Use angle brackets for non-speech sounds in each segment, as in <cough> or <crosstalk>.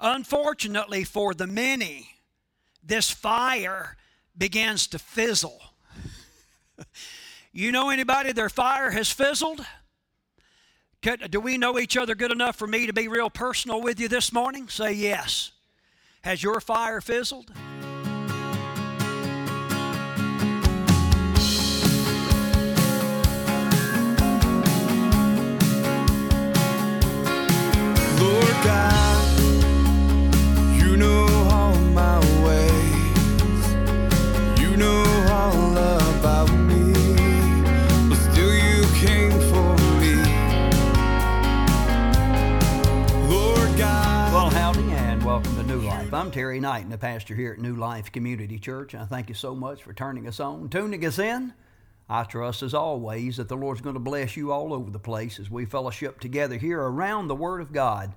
Unfortunately for the many, this fire begins to fizzle. <laughs> you know anybody their fire has fizzled? Do we know each other good enough for me to be real personal with you this morning? Say yes. Has your fire fizzled? Lord God, I'm Terry Knight, and the pastor here at New Life Community Church. and I thank you so much for turning us on, tuning us in. I trust, as always, that the Lord's going to bless you all over the place as we fellowship together here around the Word of God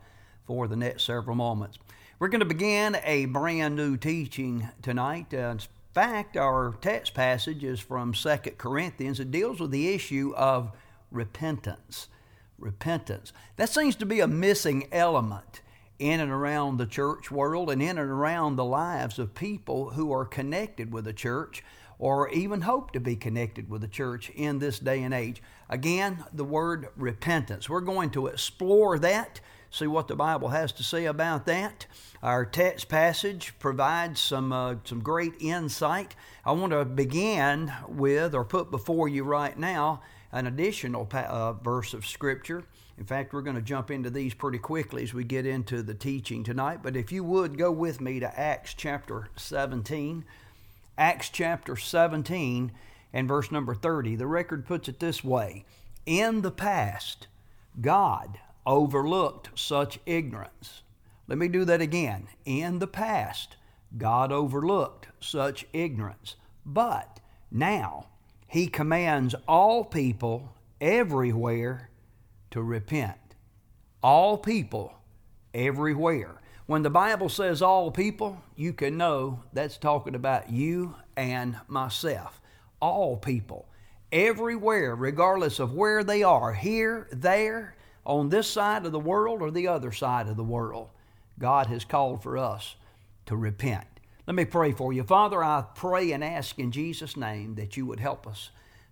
for the next several moments. We're going to begin a brand new teaching tonight. Uh, in fact, our text passage is from Second Corinthians. It deals with the issue of repentance. Repentance. That seems to be a missing element in and around the church world and in and around the lives of people who are connected with the church or even hope to be connected with the church in this day and age. Again, the word repentance. We're going to explore that, see what the Bible has to say about that. Our text passage provides some, uh, some great insight. I want to begin with, or put before you right now, an additional uh, verse of Scripture. In fact, we're going to jump into these pretty quickly as we get into the teaching tonight. But if you would go with me to Acts chapter 17. Acts chapter 17 and verse number 30. The record puts it this way In the past, God overlooked such ignorance. Let me do that again. In the past, God overlooked such ignorance. But now, He commands all people everywhere to repent. All people everywhere. When the Bible says all people, you can know that's talking about you and myself. All people, everywhere, regardless of where they are, here, there, on this side of the world or the other side of the world, God has called for us to repent. Let me pray for you. Father, I pray and ask in Jesus' name that you would help us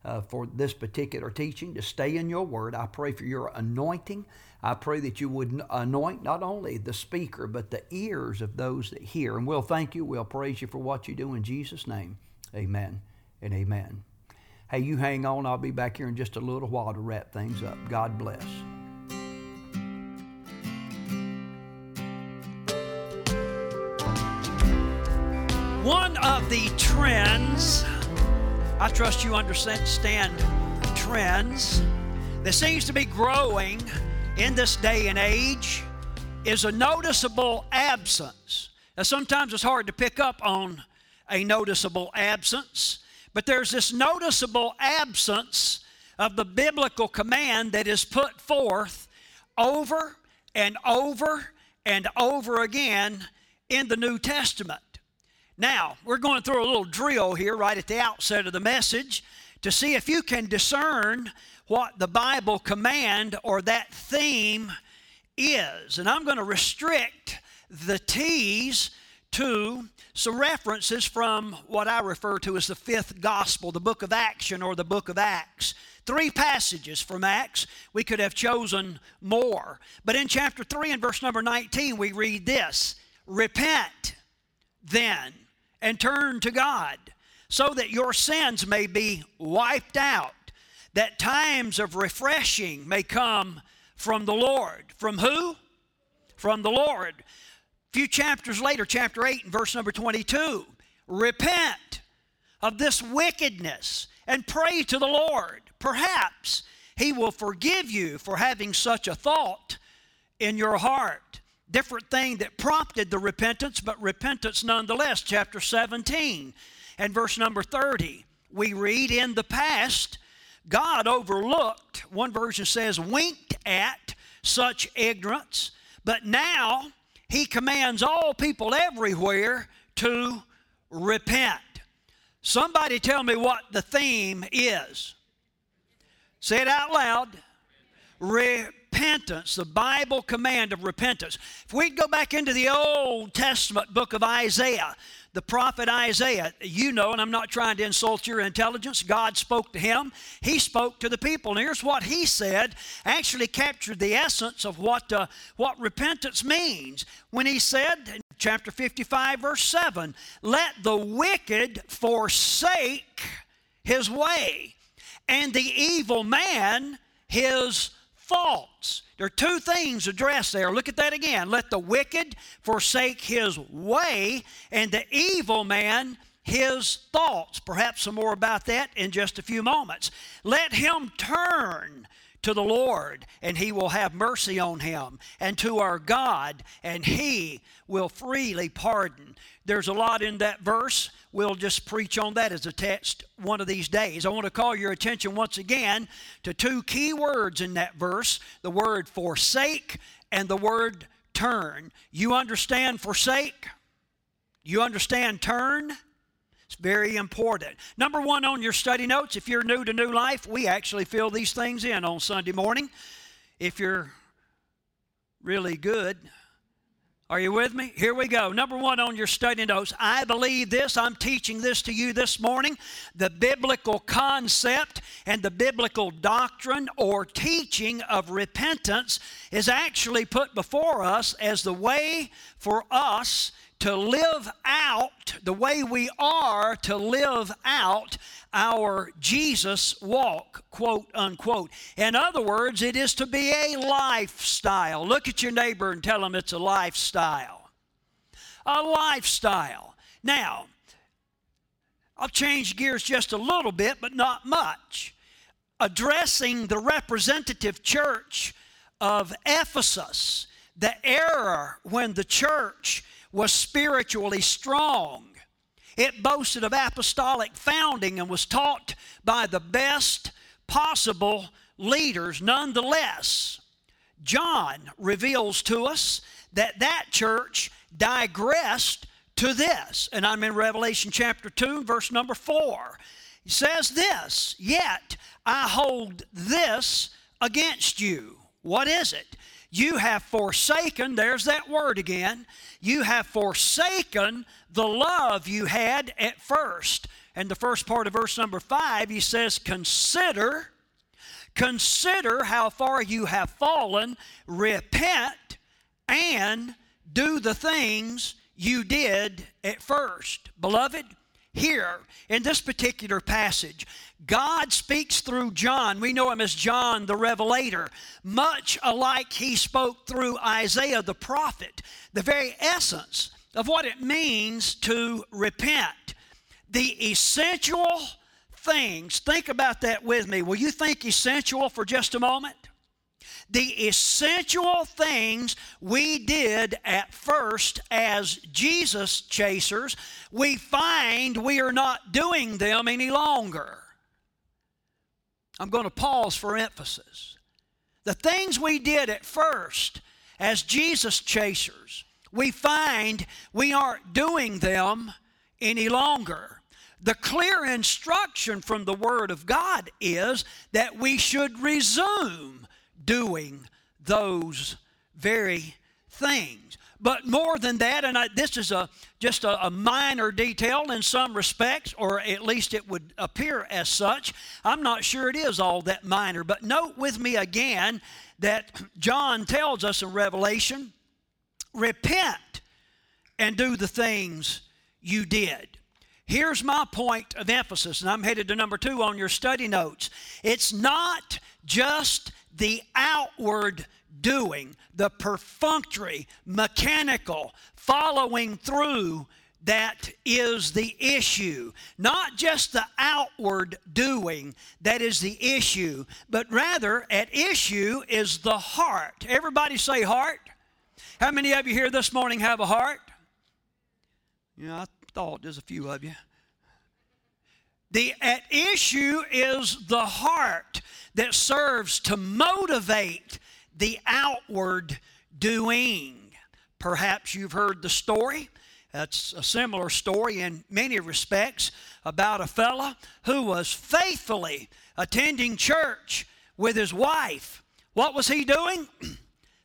uh, for this particular teaching to stay in your word. I pray for your anointing. I pray that you would anoint not only the speaker, but the ears of those that hear. And we'll thank you. We'll praise you for what you do in Jesus' name. Amen and amen. Hey, you hang on. I'll be back here in just a little while to wrap things up. God bless. One of the trends, I trust you understand trends, that seems to be growing in this day and age is a noticeable absence. Now, sometimes it's hard to pick up on a noticeable absence, but there's this noticeable absence of the biblical command that is put forth over and over and over again in the New Testament. Now, we're going through a little drill here right at the outset of the message to see if you can discern what the Bible command or that theme is. And I'm going to restrict the T's to some references from what I refer to as the fifth gospel, the book of action or the book of Acts. Three passages from Acts. We could have chosen more. But in chapter 3 and verse number 19, we read this Repent then and turn to God so that your sins may be wiped out, that times of refreshing may come from the Lord. From who? From the Lord. A few chapters later, chapter 8 and verse number 22 repent of this wickedness and pray to the Lord. Perhaps He will forgive you for having such a thought in your heart different thing that prompted the repentance, but repentance nonetheless. Chapter 17 and verse number 30, we read in the past, God overlooked, one version says, winked at such ignorance, but now he commands all people everywhere to repent. Somebody tell me what the theme is. Say it out loud. Repent repentance, the Bible command of repentance. If we go back into the Old Testament book of Isaiah, the prophet Isaiah, you know, and I'm not trying to insult your intelligence, God spoke to him. He spoke to the people. And here's what he said actually captured the essence of what, uh, what repentance means. When he said, chapter 55, verse 7, let the wicked forsake his way, and the evil man his thoughts. There are two things addressed there. Look at that again. Let the wicked forsake his way, and the evil man his thoughts. Perhaps some more about that in just a few moments. Let him turn to the Lord, and he will have mercy on him, and to our God, and he will freely pardon. There's a lot in that verse. We'll just preach on that as a text one of these days. I want to call your attention once again to two key words in that verse the word forsake and the word turn. You understand forsake? You understand turn? It's very important. Number one on your study notes, if you're new to New Life, we actually fill these things in on Sunday morning. If you're really good, are you with me? Here we go. Number one on your study notes. I believe this. I'm teaching this to you this morning. The biblical concept and the biblical doctrine or teaching of repentance is actually put before us as the way for us to live out the way we are to live out our Jesus walk, quote unquote. In other words, it is to be a lifestyle. Look at your neighbor and tell him it's a lifestyle. A lifestyle. Now, I'll change gears just a little bit, but not much. Addressing the representative church of Ephesus, the era when the church was spiritually strong. It boasted of apostolic founding and was taught by the best possible leaders. Nonetheless, John reveals to us that that church digressed to this. And I'm in Revelation chapter 2, verse number 4. He says this, Yet I hold this against you. What is it? You have forsaken, there's that word again, you have forsaken the love you had at first. And the first part of verse number five, he says, Consider, consider how far you have fallen, repent, and do the things you did at first. Beloved, here in this particular passage, God speaks through John. We know him as John the Revelator, much alike he spoke through Isaiah the prophet. The very essence of what it means to repent. The essential things, think about that with me. Will you think essential for just a moment? The essential things we did at first as Jesus chasers, we find we are not doing them any longer. I'm going to pause for emphasis. The things we did at first as Jesus chasers, we find we aren't doing them any longer. The clear instruction from the Word of God is that we should resume doing those very things. But more than that, and I, this is a, just a, a, minor detail in some respects, or at least it would appear as such. I'm not sure it is all that minor. But note with me again that John tells us in Revelation repent and do the things you did. Here's my point of emphasis, and I'm headed to number two on your study notes. It's not just the outward doing, the perfunctory, mechanical, following through that is the issue. Not just the outward doing that is the issue, but rather at issue is the heart. Everybody say heart. How many of you here this morning have a heart? Yeah, I thought there's a few of you. The at issue is the heart that serves to motivate the outward doing. Perhaps you've heard the story. That's a similar story in many respects about a fella who was faithfully attending church with his wife What was he doing? <clears throat>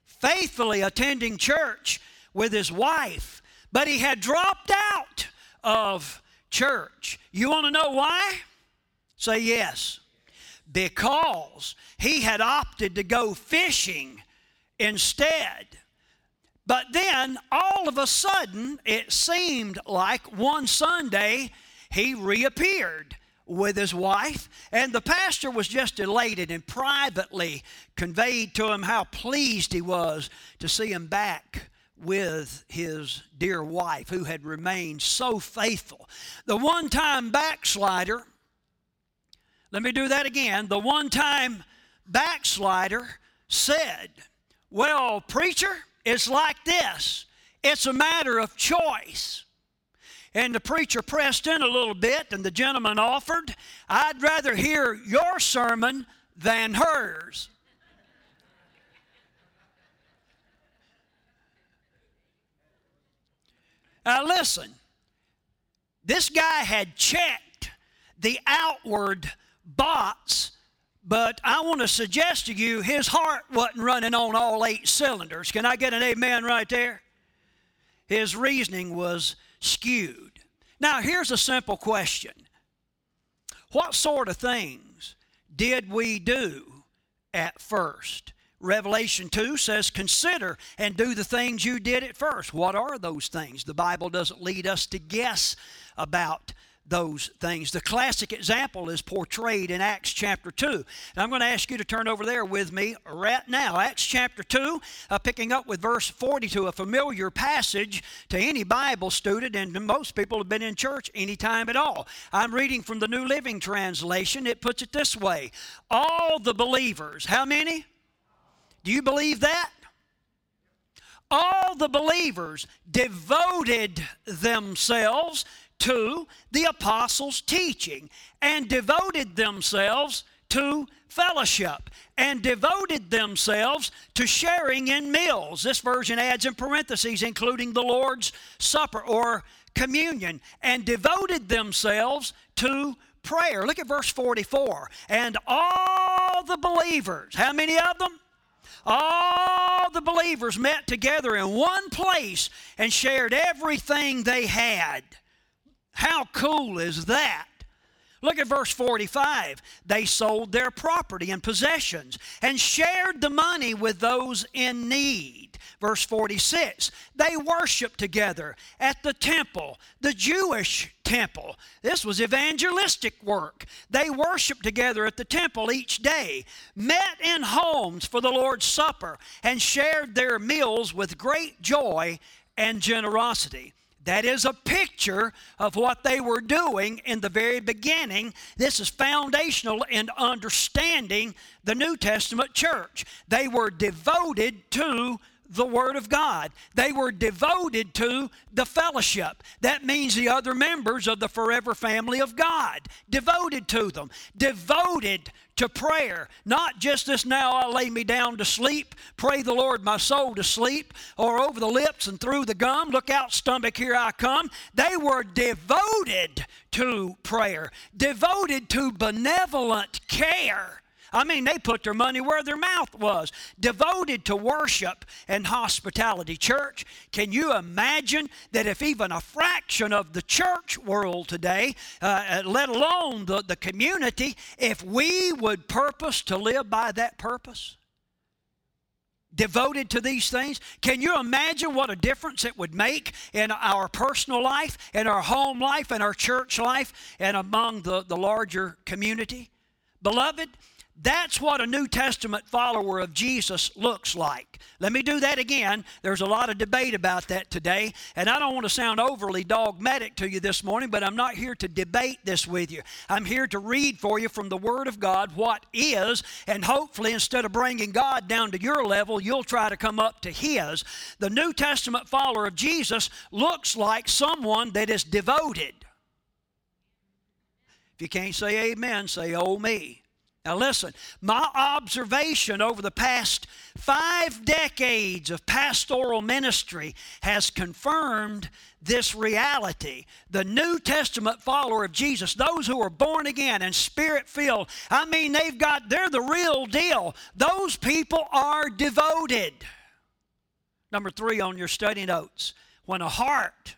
Faithfully attending church with his wife, but he had dropped out of church. You want to know why? Say yes. Because he had opted to go fishing instead. But then, all of a sudden, it seemed like one Sunday he reappeared with his wife, and the pastor was just elated and privately conveyed to him how pleased he was to see him back with his dear wife who had remained so faithful. The one time backslider, let me do that again. The one time backslider said, Well, preacher, it's like this it's a matter of choice. And the preacher pressed in a little bit, and the gentleman offered, I'd rather hear your sermon than hers. Now, listen, this guy had checked the outward bots, but I want to suggest to you his heart wasn't running on all eight cylinders. Can I get an amen right there? His reasoning was skewed. Now, here's a simple question What sort of things did we do at first? Revelation 2 says, Consider and do the things you did at first. What are those things? The Bible doesn't lead us to guess about those things. The classic example is portrayed in Acts chapter 2. And I'm going to ask you to turn over there with me right now. Acts chapter 2, uh, picking up with verse 42, a familiar passage to any Bible student, and most people have been in church any time at all. I'm reading from the New Living Translation. It puts it this way All the believers, how many? Do you believe that? All the believers devoted themselves to the apostles' teaching and devoted themselves to fellowship and devoted themselves to sharing in meals. This version adds in parentheses, including the Lord's Supper or communion, and devoted themselves to prayer. Look at verse 44. And all the believers, how many of them? All the believers met together in one place and shared everything they had. How cool is that? Look at verse 45. They sold their property and possessions and shared the money with those in need. Verse 46. They worshiped together at the temple, the Jewish temple. This was evangelistic work. They worshiped together at the temple each day, met in homes for the Lord's Supper, and shared their meals with great joy and generosity. That is a picture of what they were doing in the very beginning. This is foundational in understanding the New Testament church. They were devoted to the Word of God. They were devoted to the fellowship. That means the other members of the forever family of God. Devoted to them. Devoted to prayer. Not just this now I lay me down to sleep, pray the Lord my soul to sleep, or over the lips and through the gum, look out, stomach, here I come. They were devoted to prayer, devoted to benevolent care I mean, they put their money where their mouth was, devoted to worship and hospitality. Church, can you imagine that if even a fraction of the church world today, uh, uh, let alone the, the community, if we would purpose to live by that purpose? devoted to these things. Can you imagine what a difference it would make in our personal life, in our home life, in our church life, and among the, the larger community? Beloved, that's what a New Testament follower of Jesus looks like. Let me do that again. There's a lot of debate about that today, and I don't want to sound overly dogmatic to you this morning, but I'm not here to debate this with you. I'm here to read for you from the Word of God what is, and hopefully, instead of bringing God down to your level, you'll try to come up to His. The New Testament follower of Jesus looks like someone that is devoted. If you can't say amen, say, oh me. Now, listen, my observation over the past five decades of pastoral ministry has confirmed this reality. The New Testament follower of Jesus, those who are born again and spirit filled, I mean, they've got, they're the real deal. Those people are devoted. Number three on your study notes when a heart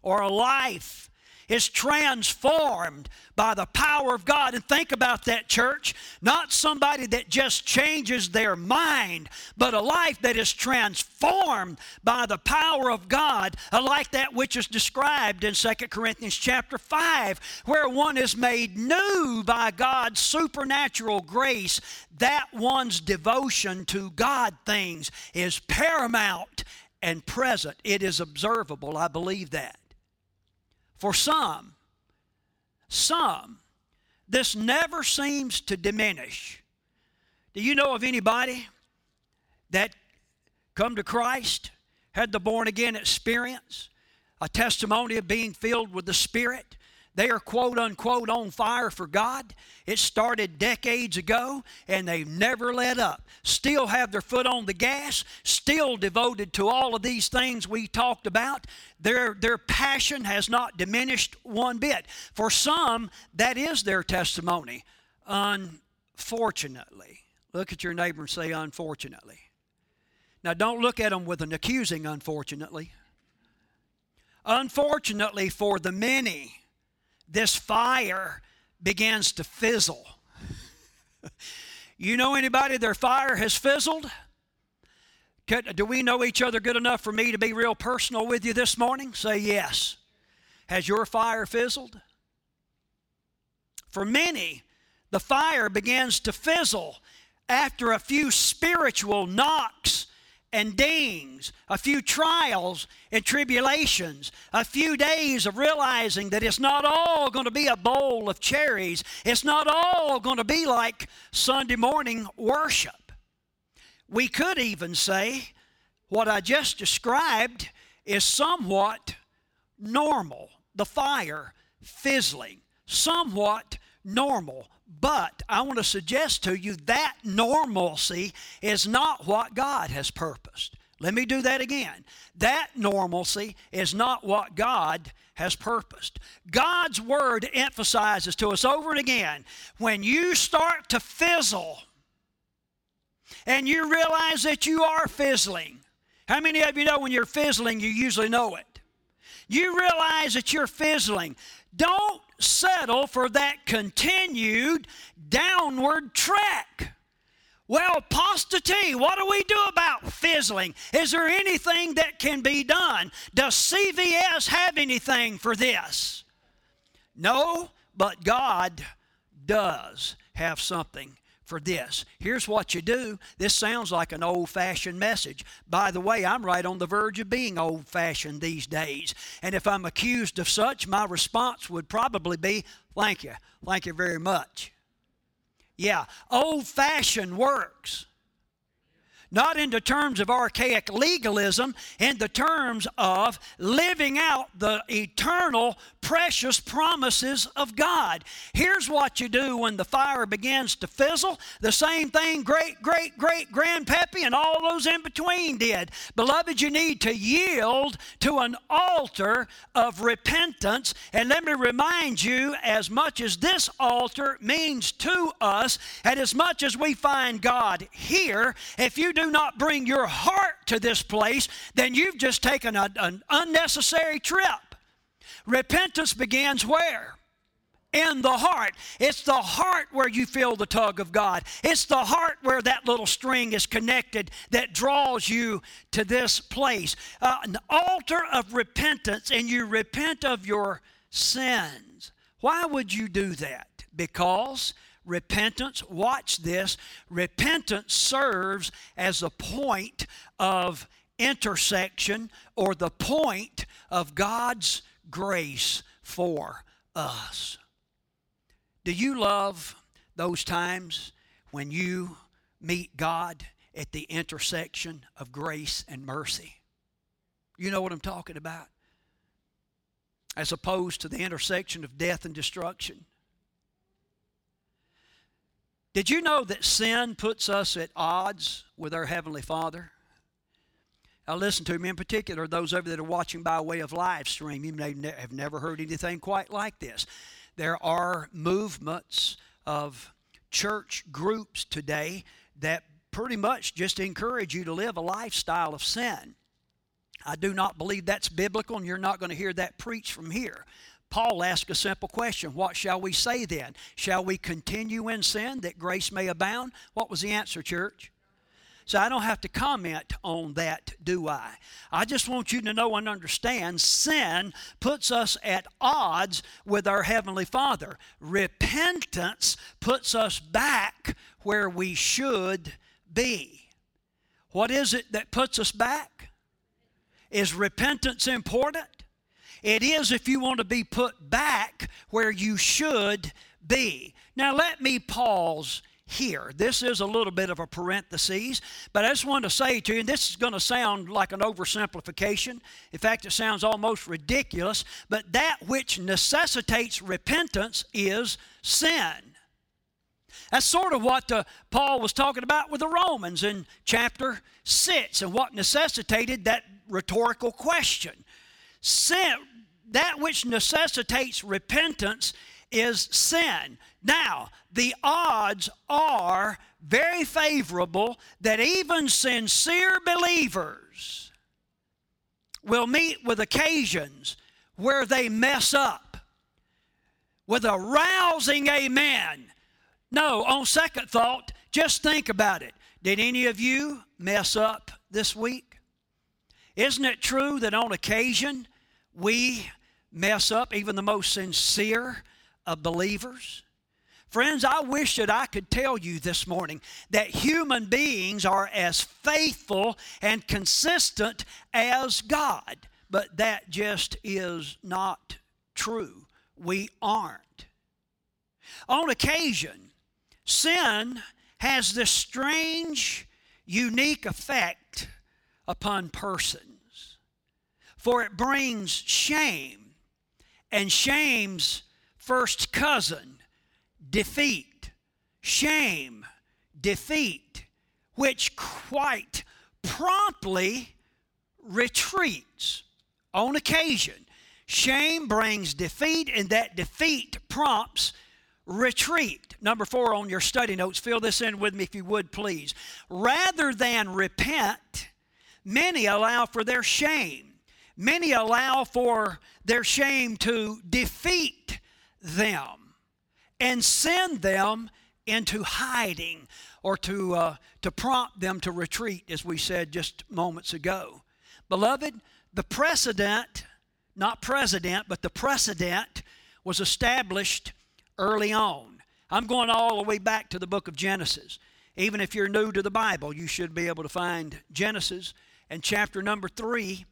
or a life is transformed by the power of God. And think about that, church. Not somebody that just changes their mind, but a life that is transformed by the power of God, like that which is described in 2 Corinthians chapter 5, where one is made new by God's supernatural grace. That one's devotion to God things is paramount and present. It is observable. I believe that. For some, some, this never seems to diminish. Do you know of anybody that come to Christ, had the born again experience, a testimony of being filled with the Spirit, they are quote unquote on fire for God. It started decades ago and they've never let up. Still have their foot on the gas, still devoted to all of these things we talked about. Their, their passion has not diminished one bit. For some, that is their testimony. Unfortunately. Look at your neighbor and say, unfortunately. Now, don't look at them with an accusing, unfortunately. Unfortunately, for the many, this fire begins to fizzle. you know anybody their fire has fizzled? Do we know each other good enough for me to be real personal with you this morning? Say yes. Has your fire fizzled? For many, the fire begins to fizzle after a few spiritual knocks and dings, a few trials and tribulations, a few days of realizing that it's not all going to be a bowl of cherries. It's not all going to be like Sunday morning worship. We could even say what I just described is somewhat normal, the fire fizzling, somewhat normal. But I want to suggest to you that normalcy is not what God has purposed. Let me do that again. That normalcy is not what God has purposed. God's word emphasizes to us over and again when you start to fizzle and you realize that you are fizzling. How many of you know when you're fizzling, you usually know it? You realize that you're fizzling. Don't settle for that continued downward track. Well, apostasy, what do we do about fizzling? Is there anything that can be done? Does CVS have anything for this? No, but God does have something for this. Here's what you do. This sounds like an old fashioned message. By the way, I'm right on the verge of being old fashioned these days. And if I'm accused of such, my response would probably be thank you. Thank you very much. Yeah, old fashioned works not in the terms of archaic legalism, in the terms of living out the eternal, precious promises of God. Here's what you do when the fire begins to fizzle the same thing great, great, great grandpappy and all those in between did. Beloved, you need to yield to an altar of repentance. And let me remind you, as much as this altar means to us, and as much as we find God here, if you do not bring your heart to this place, then you've just taken a, an unnecessary trip. Repentance begins where? in the heart. It's the heart where you feel the tug of God. It's the heart where that little string is connected that draws you to this place. Uh, an altar of repentance, and you repent of your sins. Why would you do that? Because repentance, watch this, repentance serves as a point of intersection or the point of God's grace for us. Do you love those times when you meet God at the intersection of grace and mercy? You know what I'm talking about? As opposed to the intersection of death and destruction. Did you know that sin puts us at odds with our Heavenly Father? Now, listen to me in particular, those of you that are watching by way of live stream, you may ne- have never heard anything quite like this. There are movements of church groups today that pretty much just encourage you to live a lifestyle of sin. I do not believe that's biblical, and you're not going to hear that preached from here. Paul asked a simple question What shall we say then? Shall we continue in sin that grace may abound? What was the answer, church? So I don't have to comment on that, do I? I just want you to know and understand sin puts us at odds with our Heavenly Father. Repentance puts us back where we should be. What is it that puts us back? Is repentance important? It is if you want to be put back where you should be. Now, let me pause here. This is a little bit of a parenthesis, but I just want to say to you, and this is going to sound like an oversimplification. In fact, it sounds almost ridiculous, but that which necessitates repentance is sin. That's sort of what uh, Paul was talking about with the Romans in chapter 6 and what necessitated that rhetorical question. Sin, that which necessitates repentance is sin. Now, the odds are very favorable that even sincere believers will meet with occasions where they mess up with a rousing amen. No, on second thought, just think about it. Did any of you mess up this week? Isn't it true that on occasion we mess up, even the most sincere of believers? Friends, I wish that I could tell you this morning that human beings are as faithful and consistent as God, but that just is not true. We aren't. On occasion, sin has this strange, unique effect upon persons, for it brings shame, and shame's first cousin defeat, shame, defeat, which quite promptly retreats on occasion. Shame brings defeat, and that defeat prompts retreat. Number four on your study notes, fill this in with me if you would, please. Rather than repent, many allow for their shame. Many allow for their shame to defeat them and send them into hiding or to, uh, to prompt them to retreat, as we said just moments ago. Beloved, the precedent, not president, but the precedent was established early on. I'm going all the way back to the book of Genesis. Even if you're new to the Bible, you should be able to find Genesis and chapter number 3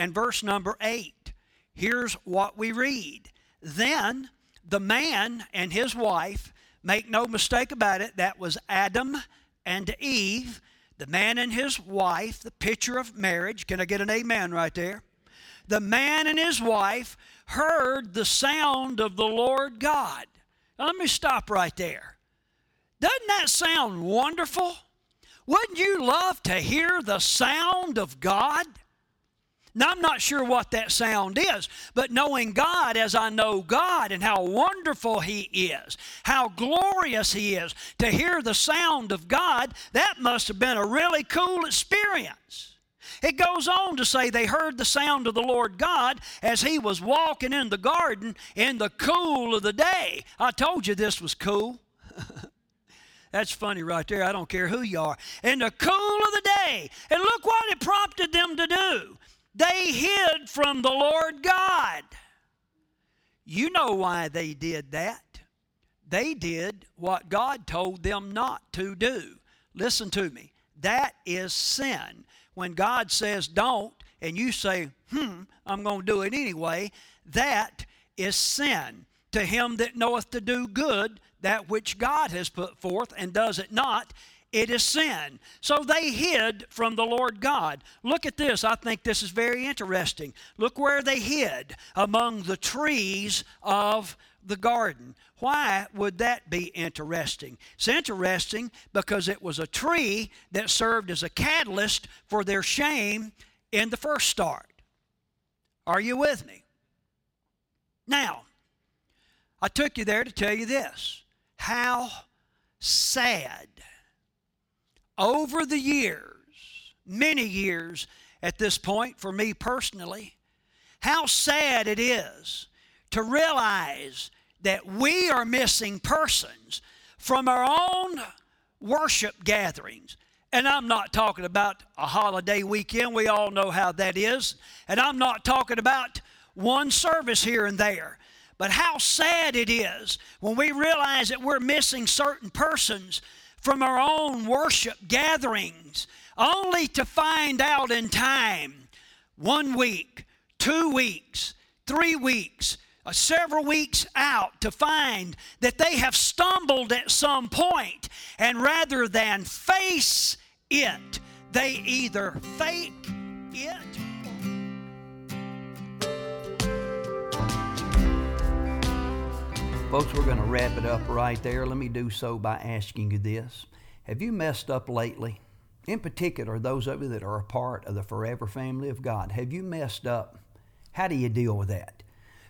and verse number 8. Here's what we read. Then the man and his wife, make no mistake about it, that was Adam and Eve, the man and his wife, the picture of marriage. Can I get an amen right there? The man and his wife heard the sound of the Lord God. Let me stop right there. Doesn't that sound wonderful? Wouldn't you love to hear the sound of God? Now, I'm not sure what that sound is, but knowing God as I know God and how wonderful He is, how glorious He is, to hear the sound of God, that must have been a really cool experience. It goes on to say they heard the sound of the Lord God as He was walking in the garden in the cool of the day. I told you this was cool. <laughs> That's funny right there. I don't care who you are. In the cool of the day. And look what it prompted them to do. They hid from the Lord God. You know why they did that. They did what God told them not to do. Listen to me. That is sin. When God says don't, and you say, hmm, I'm going to do it anyway, that is sin. To him that knoweth to do good, that which God has put forth, and does it not, it is sin. So they hid from the Lord God. Look at this. I think this is very interesting. Look where they hid among the trees of the garden. Why would that be interesting? It's interesting because it was a tree that served as a catalyst for their shame in the first start. Are you with me? Now, I took you there to tell you this how sad over the years, many years at this point for me personally, how sad it is to realize that we are missing persons from our own worship gatherings. And I'm not talking about a holiday weekend. We all know how that is. And I'm not talking about one service here and there. But how sad it is when we realize that we're missing certain persons from our own worship gatherings, only to find out in time, one week, two weeks, three weeks, uh, several weeks out to find that they have stumbled at some point, and rather than face it, they either fake it. Folks, we're going to wrap it up right there. Let me do so by asking you this Have you messed up lately? In particular, those of you that are a part of the forever family of God, have you messed up? How do you deal with that?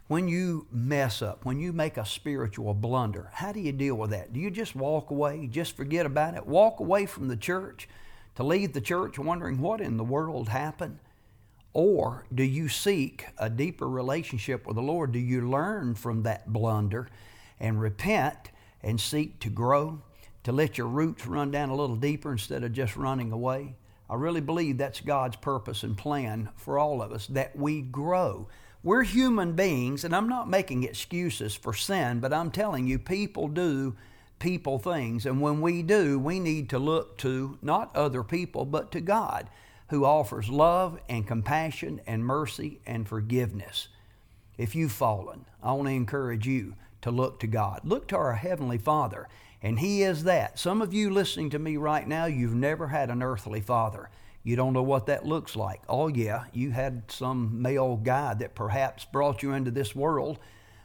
When you mess up, when you make a spiritual blunder, how do you deal with that? Do you just walk away, just forget about it, walk away from the church to leave the church wondering what in the world happened? Or do you seek a deeper relationship with the Lord? Do you learn from that blunder and repent and seek to grow, to let your roots run down a little deeper instead of just running away? I really believe that's God's purpose and plan for all of us, that we grow. We're human beings, and I'm not making excuses for sin, but I'm telling you, people do people things. And when we do, we need to look to not other people, but to God, who offers love and compassion and mercy and forgiveness. If you've fallen, I want to encourage you to look to God. Look to our Heavenly Father, and He is that. Some of you listening to me right now, you've never had an earthly father. You don't know what that looks like. Oh, yeah, you had some male guy that perhaps brought you into this world,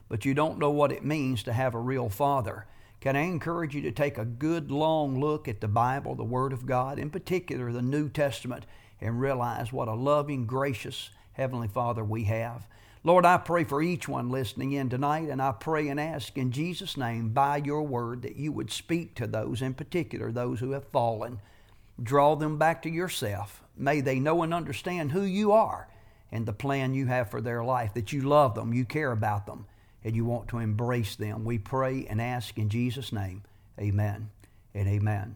but you don't know what it means to have a real father. Can I encourage you to take a good long look at the Bible, the Word of God, in particular the New Testament, and realize what a loving, gracious Heavenly Father we have? Lord, I pray for each one listening in tonight, and I pray and ask in Jesus' name by your word that you would speak to those, in particular those who have fallen. Draw them back to yourself. May they know and understand who you are and the plan you have for their life, that you love them, you care about them, and you want to embrace them. We pray and ask in Jesus' name. Amen and amen.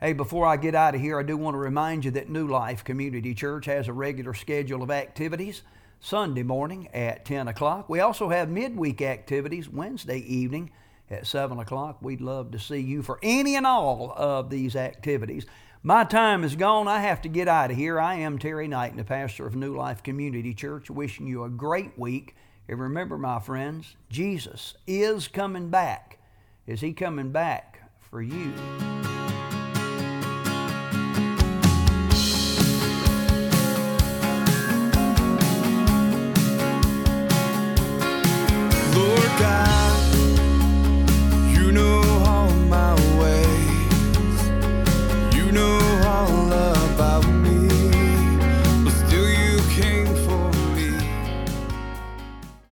Hey, before I get out of here, I do want to remind you that New Life Community Church has a regular schedule of activities. Sunday morning at 10 o'clock. We also have midweek activities Wednesday evening at 7 o'clock. We'd love to see you for any and all of these activities. My time is gone. I have to get out of here. I am Terry Knight, the pastor of New Life Community Church, wishing you a great week. And remember, my friends, Jesus is coming back. Is he coming back for you?